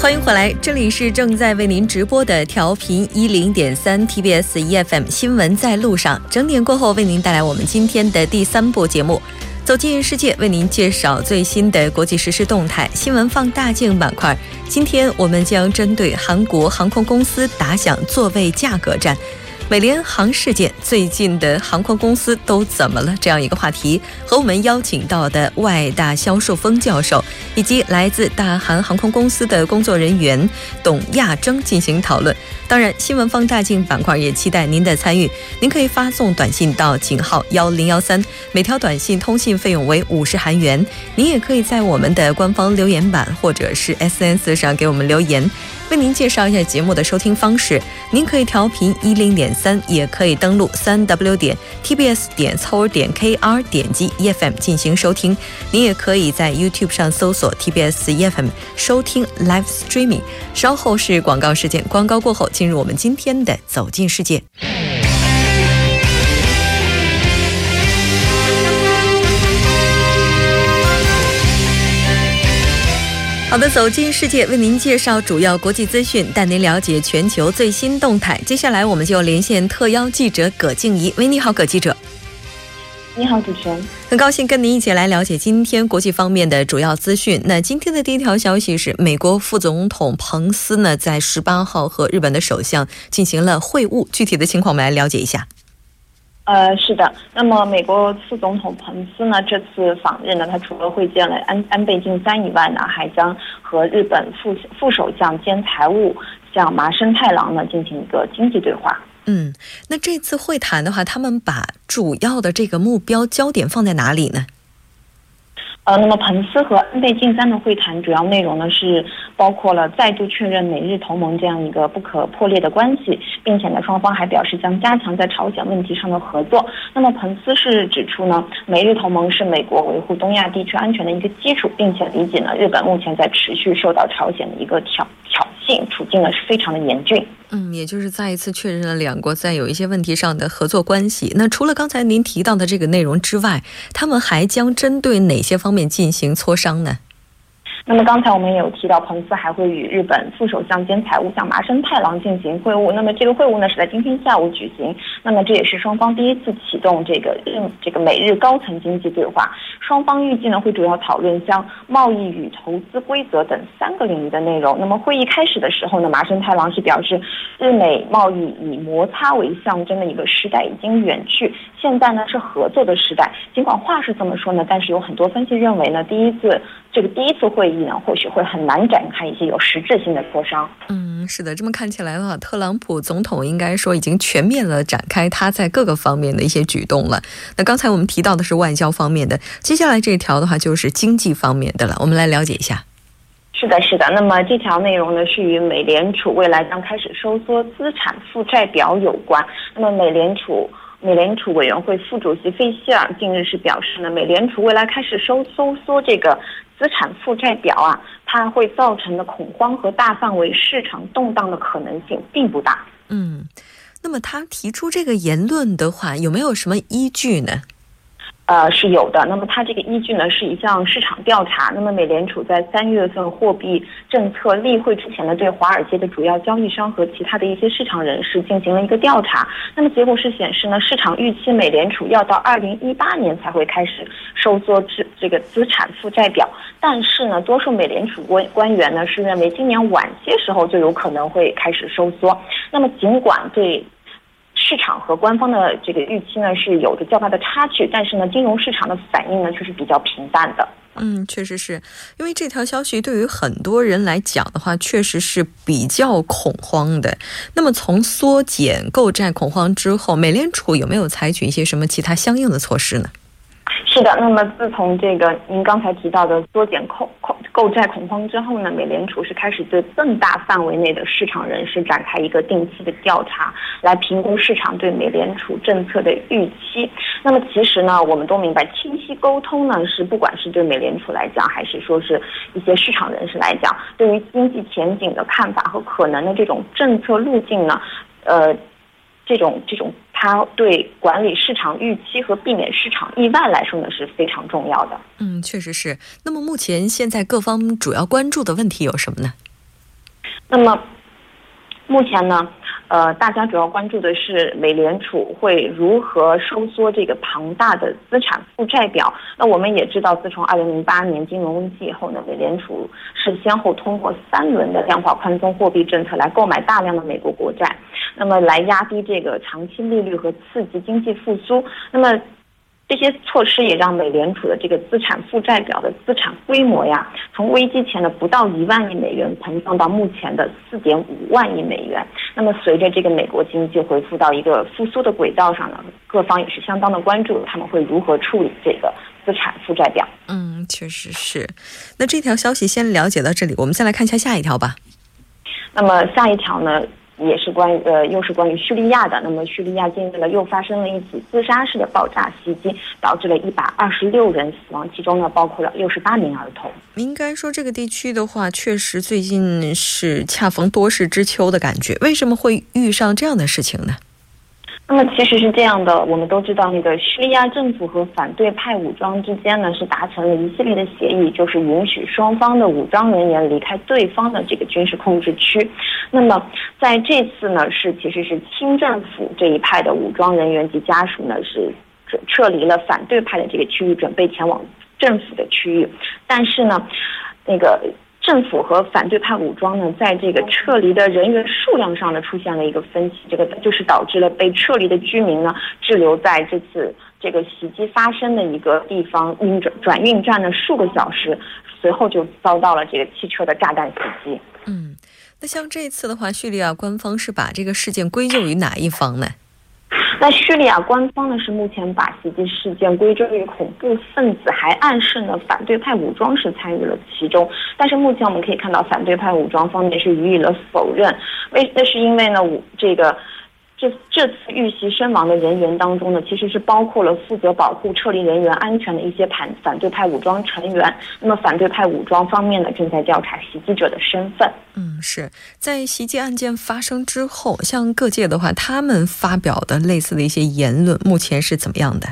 欢迎回来，这里是正在为您直播的调频一零点三 TBS EFM 新闻在路上。整点过后，为您带来我们今天的第三部节目，走进世界，为您介绍最新的国际时事动态。新闻放大镜板块，今天我们将针对韩国航空公司打响座位价格战。美联航事件，最近的航空公司都怎么了？这样一个话题，和我们邀请到的外大销售峰教授，以及来自大韩航空公司的工作人员董亚征进行讨论。当然，新闻放大镜板块也期待您的参与。您可以发送短信到井号幺零幺三，每条短信通信费用为五十韩元。您也可以在我们的官方留言板或者是 SNS 上给我们留言。为您介绍一下节目的收听方式，您可以调频一零点三，也可以登录三 w 点 tbs 点 c o 点 kr 点击 efm 进行收听。您也可以在 YouTube 上搜索 TBS efm 收听 Live Streaming。稍后是广告时间，广告过后进入我们今天的走进世界。好的，走进世界，为您介绍主要国际资讯，带您了解全球最新动态。接下来，我们就连线特邀记者葛静怡。喂，你好，葛记者。你好，主持人。很高兴跟您一起来了解今天国际方面的主要资讯。那今天的第一条消息是，美国副总统彭斯呢，在十八号和日本的首相进行了会晤。具体的情况，我们来了解一下。呃，是的。那么，美国副总统彭斯呢，这次访日呢，他除了会见了安安倍晋三以外呢，还将和日本副副首相兼财务像麻生太郎呢进行一个经济对话。嗯，那这次会谈的话，他们把主要的这个目标焦点放在哪里呢？呃，那么彭斯和安倍晋三的会谈主要内容呢是包括了再度确认美日同盟这样一个不可破裂的关系，并且呢双方还表示将加强在朝鲜问题上的合作。那么彭斯是指出呢，美日同盟是美国维护东亚地区安全的一个基础，并且理解呢日本目前在持续受到朝鲜的一个挑挑衅，处境呢是非常的严峻。嗯，也就是再一次确认了两国在有一些问题上的合作关系。那除了刚才您提到的这个内容之外，他们还将针对哪些方面进行磋商呢？那么刚才我们也有提到，彭斯还会与日本副首相兼财务相麻生太郎进行会晤。那么这个会晤呢是在今天下午举行。那么这也是双方第一次启动这个日这个美日高层经济对话。双方预计呢会主要讨论像贸易与投资规则等三个领域的内容。那么会议开始的时候呢，麻生太郎是表示，日美贸易以摩擦为象征的一个时代已经远去，现在呢是合作的时代。尽管话是这么说呢，但是有很多分析认为呢，第一次这个第一次会议呢。或许会很难展开一些有实质性的磋商。嗯，是的，这么看起来的话，特朗普总统应该说已经全面的展开他在各个方面的一些举动了。那刚才我们提到的是外交方面的，接下来这条的话就是经济方面的了。我们来了解一下。是的，是的。那么这条内容呢，是与美联储未来将开始收缩资产负债表有关。那么美联储。美联储委员会副主席费希尔近日是表示呢，美联储未来开始收收缩这个资产负债表啊，它会造成的恐慌和大范围市场动荡的可能性并不大。嗯，那么他提出这个言论的话，有没有什么依据呢？呃，是有的。那么它这个依据呢，是一项市场调查。那么美联储在三月份货币政策例会之前呢，对华尔街的主要交易商和其他的一些市场人士进行了一个调查。那么结果是显示呢，市场预期美联储要到二零一八年才会开始收缩资这个资产负债表。但是呢，多数美联储官官员呢是认为今年晚些时候就有可能会开始收缩。那么尽管对。市场和官方的这个预期呢是有着较大的差距，但是呢，金融市场的反应呢却是比较平淡的。嗯，确实是因为这条消息对于很多人来讲的话，确实是比较恐慌的。那么从缩减购债恐慌之后，美联储有没有采取一些什么其他相应的措施呢？是的，那么自从这个您刚才提到的缩减购购购债恐慌之后呢，美联储是开始对更大范围内的市场人士展开一个定期的调查，来评估市场对美联储政策的预期。那么其实呢，我们都明白，清晰沟通呢是不管是对美联储来讲，还是说是一些市场人士来讲，对于经济前景的看法和可能的这种政策路径呢，呃。这种这种，它对管理市场预期和避免市场意外来说呢是非常重要的。嗯，确实是。那么目前现在各方主要关注的问题有什么呢？那么目前呢？呃，大家主要关注的是美联储会如何收缩这个庞大的资产负债表。那我们也知道，自从二零零八年金融危机以后呢，美联储是先后通过三轮的量化宽松货币政策来购买大量的美国国债，那么来压低这个长期利率和刺激经济复苏。那么这些措施也让美联储的这个资产负债表的资产规模呀，从危机前的不到一万亿美元膨胀到目前的四点五万亿美元。那么，随着这个美国经济恢复到一个复苏的轨道上呢，各方也是相当的关注他们会如何处理这个资产负债表。嗯，确实是。那这条消息先了解到这里，我们再来看一下下一条吧。那么下一条呢？也是关于呃，又是关于叙利亚的。那么叙利亚近日呢，又发生了一起自杀式的爆炸袭击，导致了一百二十六人死亡，其中呢包括了六十八名儿童。应该说这个地区的话，确实最近是恰逢多事之秋的感觉。为什么会遇上这样的事情呢？那么其实是这样的，我们都知道，那个叙利亚政府和反对派武装之间呢是达成了一系列的协议，就是允许双方的武装人员离开对方的这个军事控制区。那么在这次呢，是其实是清政府这一派的武装人员及家属呢是撤离了反对派的这个区域，准备前往政府的区域。但是呢，那个。政府和反对派武装呢，在这个撤离的人员数量上呢，出现了一个分歧，这个就是导致了被撤离的居民呢，滞留在这次这个袭击发生的一个地方运转转运站的数个小时，随后就遭到了这个汽车的炸弹袭击。嗯，那像这次的话，叙利亚官方是把这个事件归咎于哪一方呢？那叙利亚官方呢是目前把袭击事件归咎于恐怖分子，还暗示呢反对派武装是参与了其中。但是目前我们可以看到，反对派武装方面是予以了否认。为那是因为呢，我这个。这这次遇袭身亡的人员当中呢，其实是包括了负责保护撤离人员安全的一些反反对派武装成员。那么反对派武装方面呢，正在调查袭击者的身份。嗯，是在袭击案件发生之后，像各界的话，他们发表的类似的一些言论，目前是怎么样的？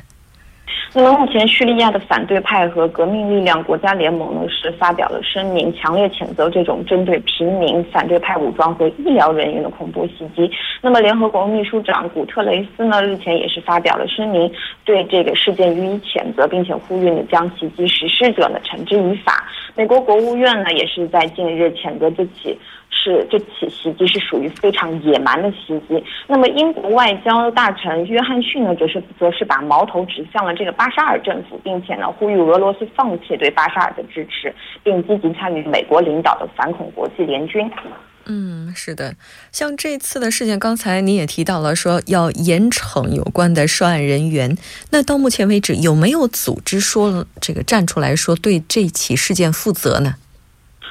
那么目前，叙利亚的反对派和革命力量国家联盟呢是发表了声明，强烈谴责这种针对平民、反对派武装和医疗人员的恐怖袭击。那么，联合国秘书长古特雷斯呢日前也是发表了声明，对这个事件予以谴责，并且呼吁呢将袭击实施者呢惩治于法。美国国务院呢也是在近日谴责这起。是这起袭击是属于非常野蛮的袭击。那么，英国外交大臣约翰逊呢，则是则是把矛头指向了这个巴沙尔政府，并且呢，呼吁俄罗斯放弃对巴沙尔的支持，并积极参与美国领导的反恐国际联军。嗯，是的，像这次的事件，刚才你也提到了，说要严惩有关的涉案人员。那到目前为止，有没有组织说这个站出来说对这起事件负责呢？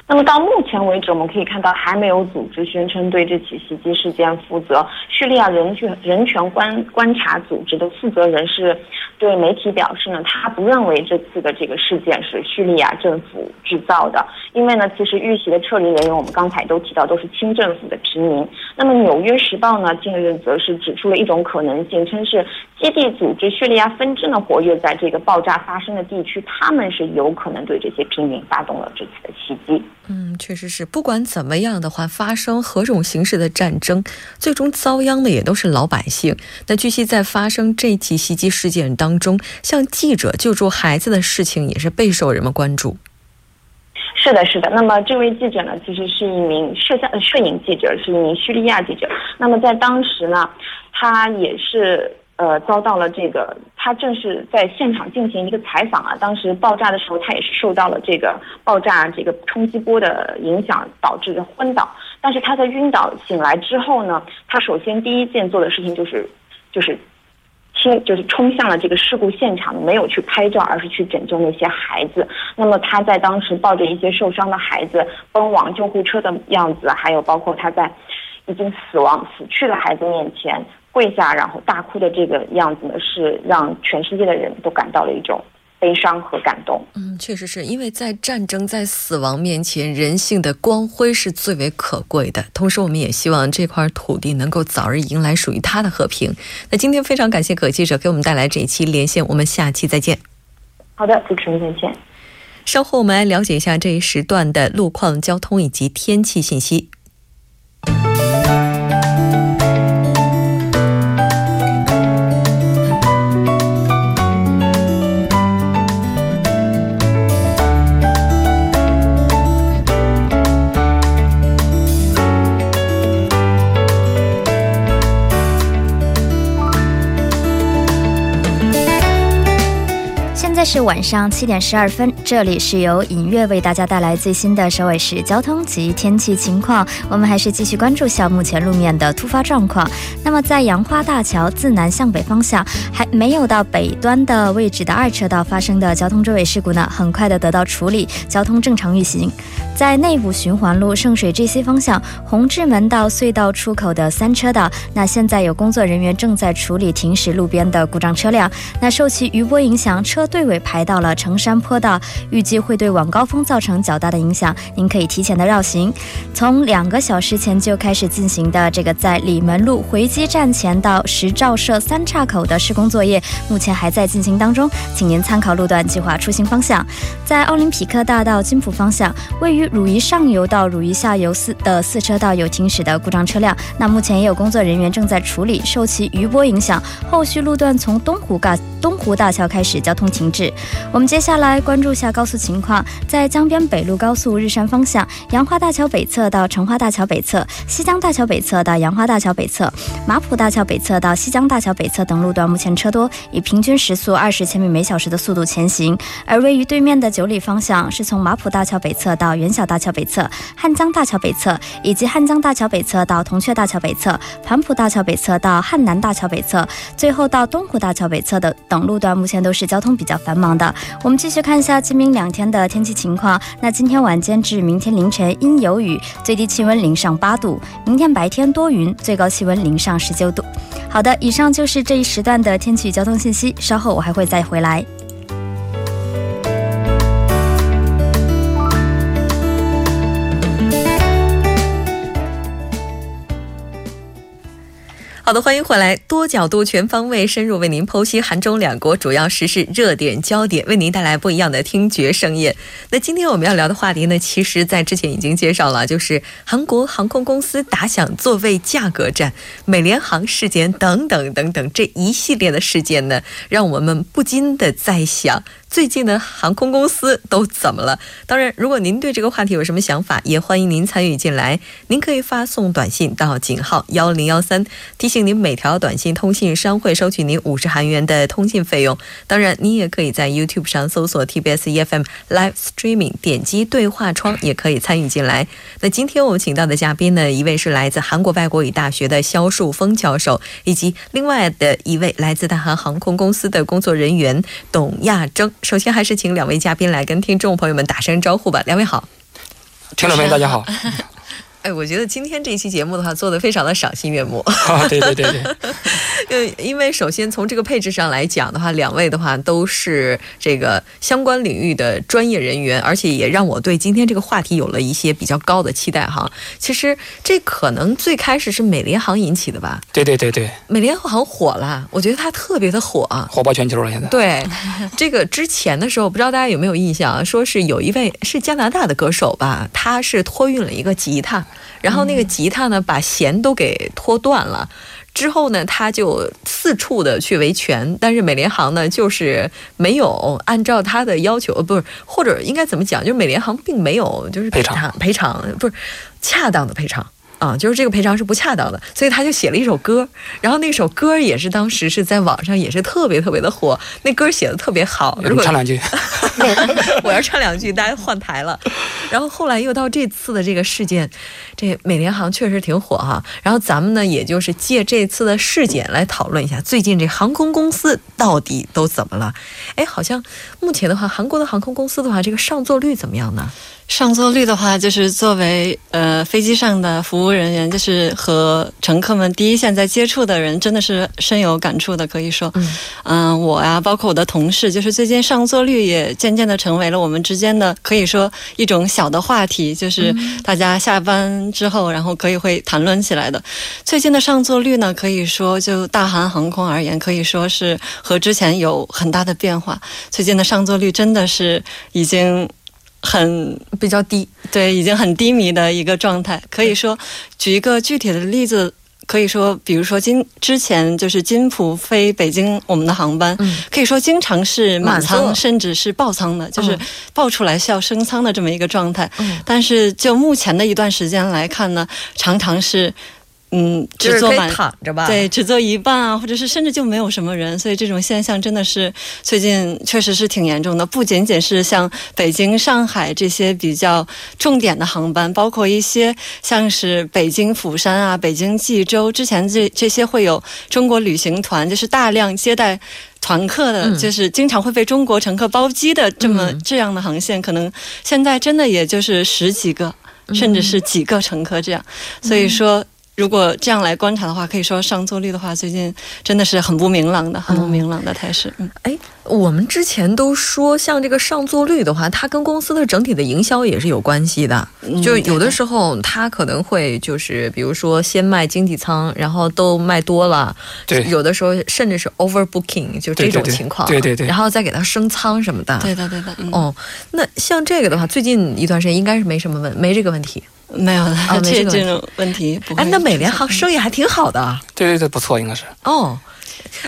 那么到目前为止，我们可以看到还没有组织宣称对这起袭击事件负责。叙利亚人权人权观观察组织的负责人是对媒体表示呢，他不认为这次的这个事件是叙利亚政府制造的，因为呢，其实遇袭的撤离人员我们刚才都提到都是清政府的平民。那么《纽约时报》呢近日则是指出了一种可能性，称是基地组织叙利亚分支呢活跃在这个爆炸发生的地区，他们是有可能对这些平民发动了这次的袭击。嗯，确实是。不管怎么样的话，发生何种形式的战争，最终遭殃的也都是老百姓。那据悉，在发生这起袭击事件当中，像记者救助孩子的事情也是备受人们关注。是的，是的。那么这位记者呢，其实是一名摄像摄影记者，是一名叙利亚记者。那么在当时呢，他也是。呃，遭到了这个，他正是在现场进行一个采访啊。当时爆炸的时候，他也是受到了这个爆炸这个冲击波的影响，导致的昏倒。但是他在晕倒醒来之后呢，他首先第一件做的事情就是，就是，冲就是冲向了这个事故现场，没有去拍照，而是去拯救那些孩子。那么他在当时抱着一些受伤的孩子奔往救护车的样子，还有包括他在已经死亡死去的孩子面前。跪下，然后大哭的这个样子呢，是让全世界的人都感到了一种悲伤和感动。嗯，确实是因为在战争、在死亡面前，人性的光辉是最为可贵的。同时，我们也希望这块土地能够早日迎来属于它的和平。那今天非常感谢葛记者给我们带来这一期连线，我们下期再见。好的，主持人再见。稍后我们来了解一下这一时段的路况、交通以及天气信息。是晚上七点十二分，这里是由尹月为大家带来最新的首尾市交通及天气情况。我们还是继续关注下目前路面的突发状况。那么在杨花大桥自南向北方向还没有到北端的位置的二车道发生的交通追尾事故呢，很快的得到处理，交通正常运行。在内部循环路圣水 GC 方向红志门到隧道出口的三车道，那现在有工作人员正在处理停驶路边的故障车辆。那受其余波影响，车队。尾排到了城山坡道，预计会对晚高峰造成较大的影响，您可以提前的绕行。从两个小时前就开始进行的这个在里门路回基站前到石照社三岔口的施工作业，目前还在进行当中，请您参考路段计划出行方向。在奥林匹克大道金浦方向，位于汝宜上游到汝宜下游四的四车道有停驶的故障车辆，那目前也有工作人员正在处理，受其余波影响，后续路段从东湖大东湖大桥开始交通停滞我们接下来关注下高速情况，在江边北路高速日山方向，杨花大桥北侧到成花大桥北侧、西江大桥北侧到杨花大桥北侧、马浦大桥北侧到西江大桥北侧等路段，目前车多，以平均时速二十千米每小时的速度前行。而位于对面的九里方向，是从马浦大桥北侧到元小大桥北侧、汉江大桥北侧，以及汉江大桥北侧到铜雀大桥北侧、盘浦大桥北侧到汉南大桥北侧，最后到东湖大桥北侧的等路段，目前都是交通比较繁忙的。我们继续看一下今明两天的天气情况。那今天晚间至明天凌晨阴有雨，最低气温零上八度；明天白天多云，最高气温零上十九度。好的，以上就是这一时段的天气交通信息。稍后我还会再回来。好的，欢迎回来，多角度、全方位、深入为您剖析韩中两国主要时事热点焦点，为您带来不一样的听觉盛宴。那今天我们要聊的话题呢，其实在之前已经介绍了，就是韩国航空公司打响座位价格战、美联航事件等等等等这一系列的事件呢，让我们不禁的在想。最近的航空公司都怎么了？当然，如果您对这个话题有什么想法，也欢迎您参与进来。您可以发送短信到井号幺零幺三，提醒您每条短信通信商会收取您五十韩元的通信费用。当然，您也可以在 YouTube 上搜索 TBS EFM Live Streaming，点击对话窗也可以参与进来。那今天我们请到的嘉宾呢，一位是来自韩国外国语大学的肖树峰教授，以及另外的一位来自大韩航空公司的工作人员董亚征。首先，还是请两位嘉宾来跟听众朋友们打声招呼吧。两位好，听众朋友大家好。哎，我觉得今天这一期节目的话，做的非常的赏心悦目。对对对对，呃，因为首先从这个配置上来讲的话，两位的话都是这个相关领域的专业人员，而且也让我对今天这个话题有了一些比较高的期待哈。其实这可能最开始是美联航引起的吧？对对对对，美联航火了，我觉得它特别的火，火爆全球了。现在对 这个之前的时候，不知道大家有没有印象，说是有一位是加拿大的歌手吧，他是托运了一个吉他。然后那个吉他呢，把弦都给拖断了。之后呢，他就四处的去维权，但是美联航呢，就是没有按照他的要求，不是，或者应该怎么讲，就是美联航并没有就是赔偿赔偿，不是恰当的赔偿。啊，就是这个赔偿是不恰当的，所以他就写了一首歌，然后那首歌也是当时是在网上也是特别特别的火，那歌写的特别好。如果唱两句，我要唱两句，大家换台了。然后后来又到这次的这个事件，这美联航确实挺火哈。然后咱们呢，也就是借这次的事件来讨论一下，最近这航空公司到底都怎么了？哎，好像目前的话，韩国的航空公司的话，这个上座率怎么样呢？上座率的话，就是作为呃飞机上的服务人员，就是和乘客们第一线在接触的人，真的是深有感触的。可以说，嗯，我呀，包括我的同事，就是最近上座率也渐渐的成为了我们之间的可以说一种小的话题，就是大家下班之后，然后可以会谈论起来的。最近的上座率呢，可以说就大韩航空而言，可以说是和之前有很大的变化。最近的上座率真的是已经。很比较低，对，已经很低迷的一个状态。可以说，举一个具体的例子，可以说，比如说今之前就是金浦飞北京我们的航班，可以说经常是满仓，甚至是爆仓的，就是爆出来需要升舱的这么一个状态。但是就目前的一段时间来看呢，常常是嗯，只坐满躺着吧？对，只坐一半啊，或者是甚至就没有什么人，所以这种现象真的是最近确实是挺严重的。不仅仅是像北京、上海这些比较重点的航班，包括一些像是北京釜山啊、北京济州，之前这这些会有中国旅行团，就是大量接待。团客的，嗯就是经常会被中国乘客包机的这么、嗯这样的航线，可能现在真的也就是十几个，甚至是几个乘客这样。所以说，如果这样来观察的话，可以说上座率的话，最近真的是很不明朗的，很不明朗的态势。嗯，哎，我们之前都说，像这个上座率的话，它跟公司的整体的营销也是有关系的。嗯就有的时候，它可能会就是，比如说先卖经济舱，然后都卖多了，对有的时候甚至是 overbooking，就这种情况，对对对然后再给它升舱什么的。对的，对的，嗯，哦，那像这个的话，最近一段时间应该是没什么问，没这个问题。没有的，啊 没这这这种问题不会。哎，那美联航生意还挺好的啊。对对对，不错，应该是。哦，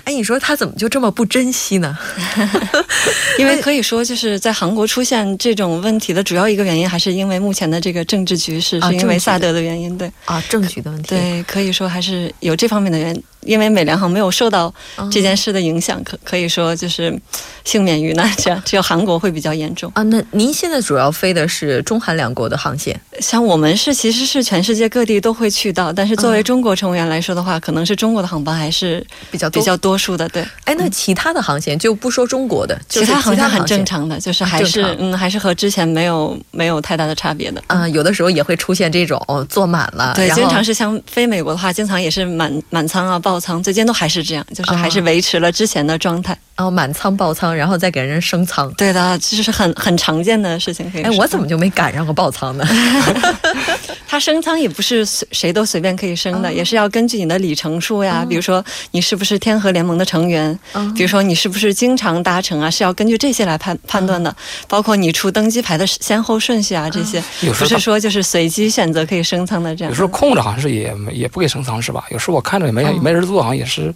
哎，你说他怎么就这么不珍惜呢？因为可以说，就是在韩国出现这种问题的主要一个原因，还是因为目前的这个政治局势，是因为萨德的原因。对啊，政局的问题。对，可以说还是有这方面的原因。为美联航没有受到这件事的影响，可可以说就是幸免于难。这样，只有韩国会比较严重。啊，那您现在主要飞的是中韩两国的航线像我们是其实是全世界各地都会去到，但是作为嗯中国乘务员来说的话，可能是中国的航班还是比较多比较多数的。对，哎，那其他的航线就不说中国的，就其他航线很正常的，就是还是嗯，还是和之前没有没有太大的差别的。啊、有的时候也会出现这种哦坐满了，对，经常是像飞美国的话，经常也是满满舱啊、爆仓，最近都还是这样，就是啊还是维持了之前的状态。然后满仓爆仓，然后再给人升仓。对的，这就是很很常见的事情。可以哎，我怎么就没赶上过爆仓呢？它升仓也不是随谁都随便可以升的，哦也是要根据你的里程数呀，比如说你是不是天河联盟的成员，哦比如说你是不是经常搭乘啊，是要根据这些来判判断的，包括你出登机牌的先后顺序啊，这些不是有时候它说就是随机选择可以升仓的这样有。时候空着好像是也没也不给升仓是吧？有时候我看着也没、嗯没人坐，好像也是。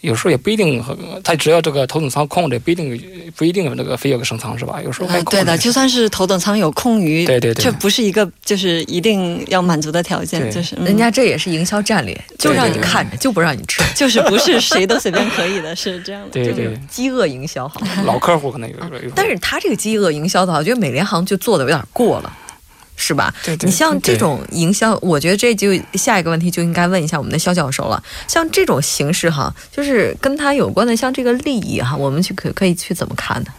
有时候也不一定，他只要这个头等舱空着，不一定不一定那个非要个升舱是吧？有时候还嗯，对的，就算是头等舱有空余，对对对这不是一个就是一定要满足的条件，就是、嗯人家这也是营销战略，就让你看着，就不让你吃，就是不是谁都随便可以的，是这样的。对对就是，饥饿营销好。老客户可能有有有。但是他这个饥饿营销的话，我觉得美联航就做的有点过了。是吧？对对你像这种营销，我觉得这就下一个问题就应该问一下我们的肖教授了。像这种形式哈，就是跟他有关的，像这个利益哈，我们去可可以去怎么看呢？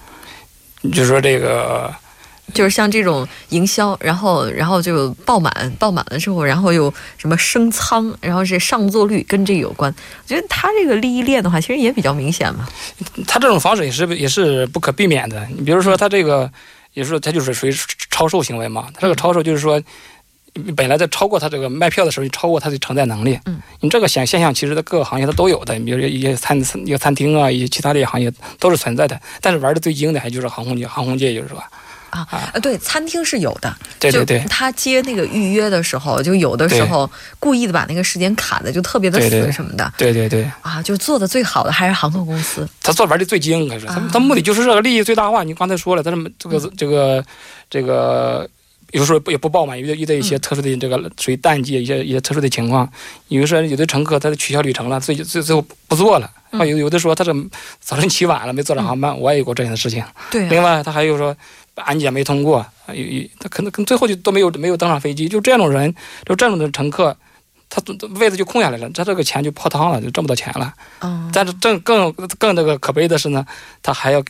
就是说这个就是像这种营销，然后然后就爆满，爆满了之后，然后又什么升仓，然后是上座率跟这有关。我觉得他这个利益链的话，其实也比较明显嘛。他这种方式也是也是不可避免的。你比如说他这个，也是说它就是属于超售行为嘛。它这个超售就是说，本来在超过它这个卖票的时候，你超过它的承载能力。嗯，你这个现现象其实在各个行业它都有的。比如说一些餐一些餐厅啊，一些其他的行业都是存在的。但是玩的最精的还就是航空界，航空界就是说，啊啊，对，餐厅是有的。对对对就他接那个预约的时候，就有的时候故意的把那个时间卡的就特别的死什么的对对对，啊，就做的最好的还是航空公司。他做玩的最精，可是他啊他目的就是这个利益最大化。你刚才说了，他这么这个这个这个。有时候也不报嘛，遇到遇到一些特殊的这个属于淡季，一些一些特殊的情况。有的时候有的乘客他取消旅程了，最最最后不做了。嗯啊，有有的说他这早晨起晚了，没坐上航班，我也有过这样的事情。对、另外，他还有说安检没通过，啊有有他可能跟最后就都没有没有登上飞机。就这种人，就这种的乘客，他位子就空下来了，他这个钱就泡汤了，就挣不到钱了。嗯，但是更更更这个可悲的是呢，他还要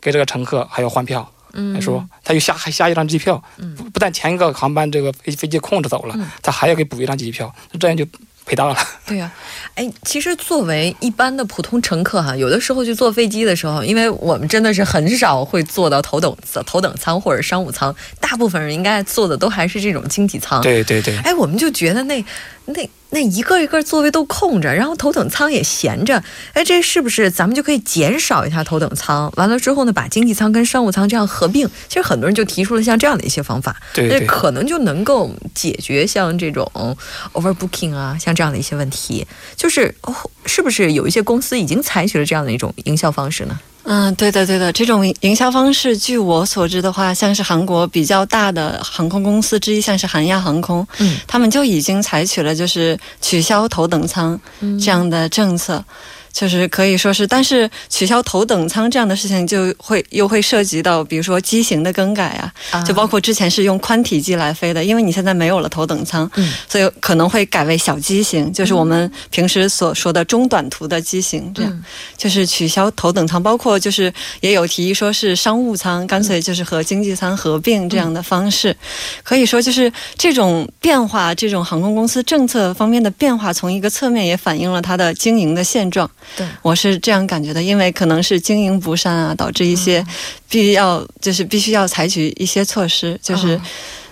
给这个乘客还要换票，嗯还说他又下还下一张机票，嗯不不但前一个航班这个飞飞机空着走了，嗯他还要给补一张机票，这样就赔大了。对呀、哎，其实作为一般的普通乘客哈，有的时候去坐飞机的时候，因为我们真的是很少会坐到头等头等舱或者商务舱，大部分人应该坐的都还是这种经济舱。对对对，哎，我们就觉得那那那一个一个座位都空着，然后头等舱也闲着，哎，这是不是咱们就可以减少一下头等舱？完了之后呢，把经济舱跟商务舱这样合并？其实很多人就提出了像这样的一些方法，这对对可能就能够解决像这种 overbooking 啊，像这样的一些问题。就是哦，是不是有一些公司已经采取了这样的一种营销方式呢？嗯，对的，对的，这种营销方式，据我所知的话，像是韩国比较大的航空公司之一，像是韩亚航空，嗯，他们就已经采取了就是取消头等舱这样的政策。就是可以说是，但是取消头等舱这样的事情，就会又会涉及到，比如说机型的更改啊，就包括之前是用宽体机来飞的，因为你现在没有了头等舱，嗯，所以可能会改为小机型，就是我们平时所说的中短途的机型，这样就是取消头等舱，包括就是也有提议说是商务舱，干脆就是和经济舱合并这样的方式，可以说就是这种变化，这种航空公司政策方面的变化，从一个侧面也反映了它的经营的现状。对，我是这样感觉的，因为可能是经营不善啊，导致一些必要就是必须要采取一些措施。就是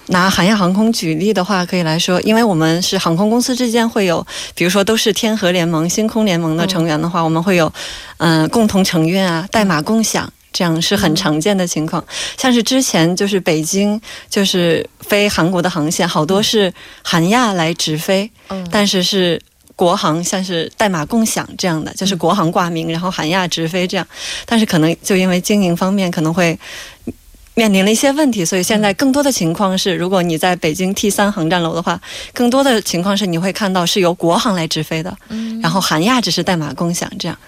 拿韩亚航空举例的话，可以来说，因为我们是航空公司之间会有，比如说都是天河联盟、星空联盟的成员的话，我们会有嗯共同承运啊、代码共享，这样是很常见的情况。像是之前就是北京就是飞韩国的航线，好多是韩亚来直飞，但是是。国航像是代码共享这样的，就是国航挂名，然后韩亚直飞这样，但是可能就因为经营方面可能会面临了一些问题，所以现在更多的情况是，如果你在北京 T 三航站楼的话，更多的情况是你会看到是由国航来直飞的，然后韩亚只是代码共享这样，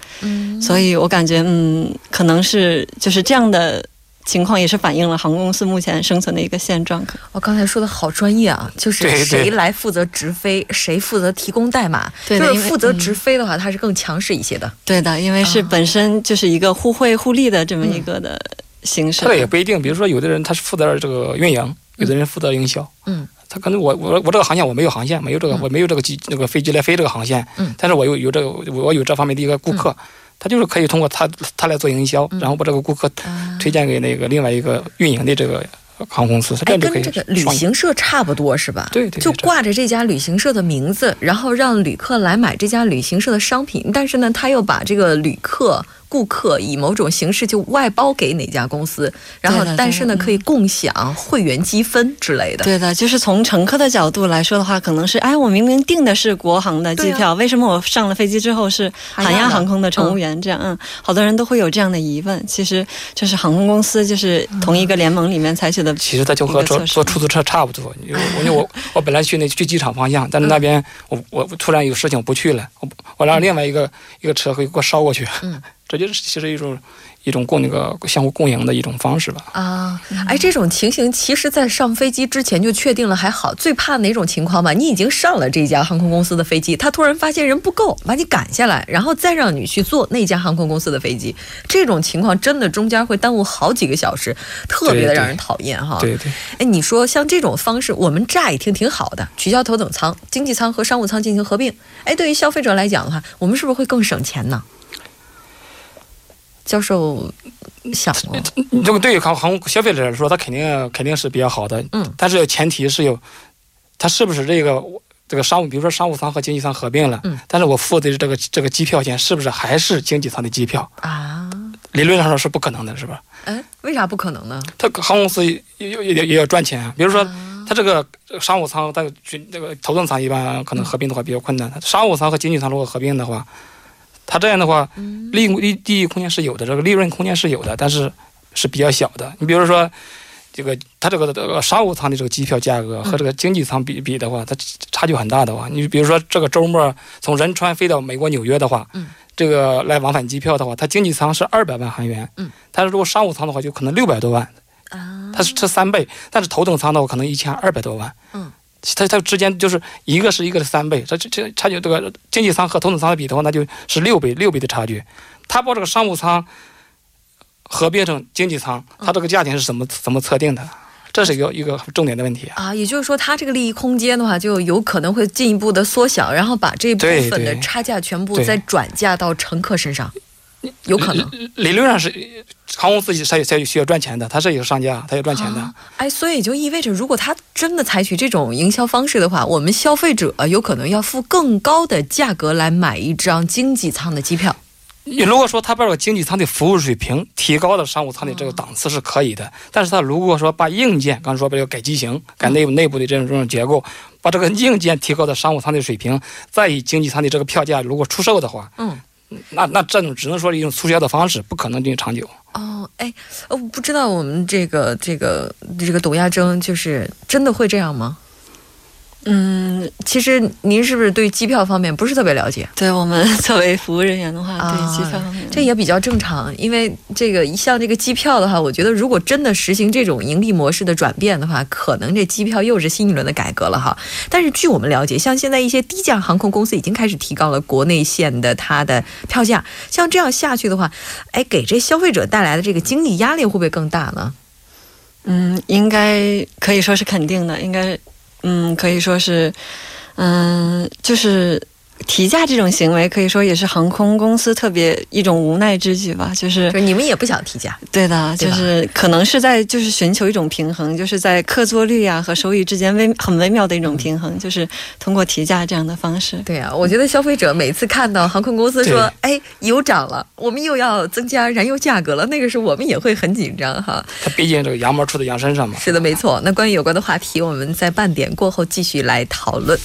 所以我感觉嗯，可能是就是这样的。情况也是反映了航空公司目前生存的一个现状。我刚才说的好专业啊，就是谁来负责直飞，谁负责提供代码。对的，负责直飞的话，它是更强势一些的。对的，因为是本身就是一个互惠互利的这么一个的形式。这也不一定，比如说有的人他是负责这个运营，有的人负责营销。嗯，他可能我我我这个航线我没有航线，没有这个我没有这个机那个飞机来飞这个航线。嗯，但是我有有这个我有这方面的一个顾客。他就是可以通过他他来做营销，然后把这个顾客推荐给那个另外一个运营的这个航空公司，他这样就可以。跟这个旅行社差不多是吧？对对，就挂着这家旅行社的名字，然后让旅客来买这家旅行社的商品，但是呢，他又把这个旅客。顾客以某种形式就外包给哪家公司，然后但是呢可以共享会员积分之类的。对的，就是从乘客的角度来说的话，可能是哎，我明明订的是国航的机票，为什么我上了飞机之后是韩亚航空的乘务员？这样，嗯，好多人都会有这样的疑问。其实就是航空公司就是同一个联盟里面采取的。其实它就和坐坐出租车差不多。因为我 我本来去那去机场方向，但是那边我我突然有事情不去了，我我让另外一个一个车会给我捎过去。嗯。这就是其实一种一种共那个相互共赢的一种方式吧。啊，哎，这种情形其实，在上飞机之前就确定了，还好。最怕哪种情况吧？你已经上了这家航空公司的飞机，他突然发现人不够，把你赶下来，然后再让你去坐那家航空公司的飞机。这种情况真的中间会耽误好几个小时，特别的让人讨厌哈。对对。哎，你说像这种方式，我们乍一听挺好的，取消头等舱、经济舱和商务舱进行合并。哎，对于消费者来讲的话，我们是不是会更省钱呢？教授想过，这个对于航航空消费者来说，他肯定肯定是比较好的。嗯，但是前提是有，他是不是这个这个商务，比如说商务舱和经济舱合并了，嗯，但是我付的这个这个机票钱是不是还是经济舱的机票啊？理论上说是不可能的，是吧？哎，为啥不可能呢？他航空公司也也也要赚钱啊。比如说，他这个商务舱，它这个头等舱一般可能合并的话比较困难。商务舱和经济舱如果合并的话。它这样的话，利利利益空间是有的，这个利润空间是有的，但是是比较小的。你比如说，这个它这个这个商务舱的这个机票价格和这个经济舱比比的话，它差距很大的话，你比如说这个周末从仁川飞到美国纽约的话，这个来往返机票的话，它经济舱是二百万韩元，但是如果商务舱的话，就可能六百多万，它是这三倍，但是头等舱的话可能一千二百多万。它它之间就是一个是一个的三倍，这这这差距这个经济舱和头等舱的比的话，那就是六倍六倍的差距。他把这个商务舱合并成经济舱，它这个价钱是怎么怎么测定的？这是一个一个重点的问题啊。也就是说，它这个利益空间的话，就有可能会进一步的缩小，然后把这部分的差价全部再转嫁到乘客身上。有可能，理论上是航空公司才才需要赚钱的，他是一个商家，他要赚钱的。哎，所以就意味着，如果他真的采取这种营销方式的话，我们消费者有可能要付更高的价格来买一张经济舱的机票。你如果说他把这个经济舱的服务水平提高到商务舱的这个档次是可以的，但是他如果说把硬件，刚才说把这个改机型、改内部内部的这种这种结构，把这个硬件提高到商务舱的水平，再以经济舱的这个票价如果出售的话，嗯。那那这种只能说是一种促销的方式，不可能定长久。哦，哎，我不知道我们这个这个这个董亚征就是真的会这样吗？嗯，其实您是不是对机票方面不是特别了解？对我们作为服务人员的话，对机票方面，这也比较正常。因为这个像这个机票的话，我觉得如果真的实行这种盈利模式的转变的话，可能这机票又是新一轮的改革了哈。但是据我们了解，像现在一些低价航空公司已经开始提高了国内线的它的票价。像这样下去的话，哎，给这消费者带来的这个经济压力会不会更大呢？嗯，应该可以说是肯定的，应该。嗯，可以说是，嗯，就是。提价这种行为可以说也是航空公司特别一种无奈之举吧，就是你们也不想提价，对的，就是可能是在就是寻求一种平衡，就是在客座率啊和收益之间微很微妙的一种平衡，就是通过提价这样的方式。对啊，我觉得消费者每次看到航空公司说“哎，油涨了，我们又要增加燃油价格了”，那个时候我们也会很紧张哈。它毕竟这个羊毛出在羊身上嘛。是的，没错。那关于有关的话题，我们在半点过后继续来讨论。